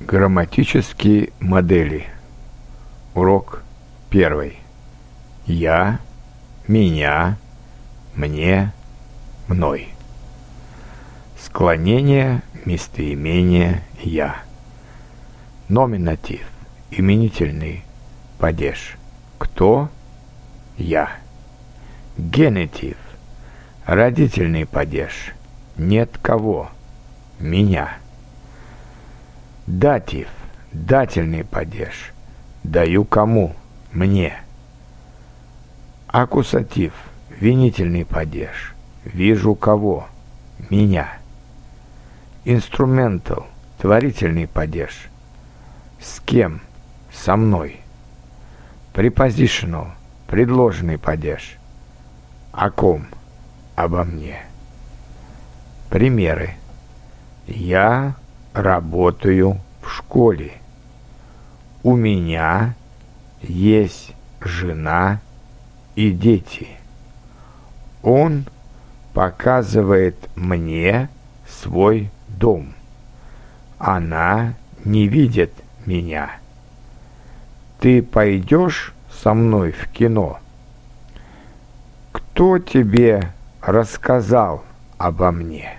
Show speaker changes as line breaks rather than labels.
Грамматические модели. Урок первый. Я, меня, мне, мной. Склонение местоимения «я». Номинатив. Именительный падеж. Кто? Я. Генетив. Родительный падеж. Нет кого. Меня. Датив. Дательный падеж. Даю кому? Мне. Акусатив. Винительный падеж. Вижу кого? Меня. Инструментал. Творительный падеж. С кем? Со мной. Prepositional. Предложенный падеж. О ком? Обо мне. Примеры. Я работаю в школе. У меня есть жена и дети. Он показывает мне свой дом. Она не видит меня. Ты пойдешь со мной в кино? Кто тебе рассказал обо мне?»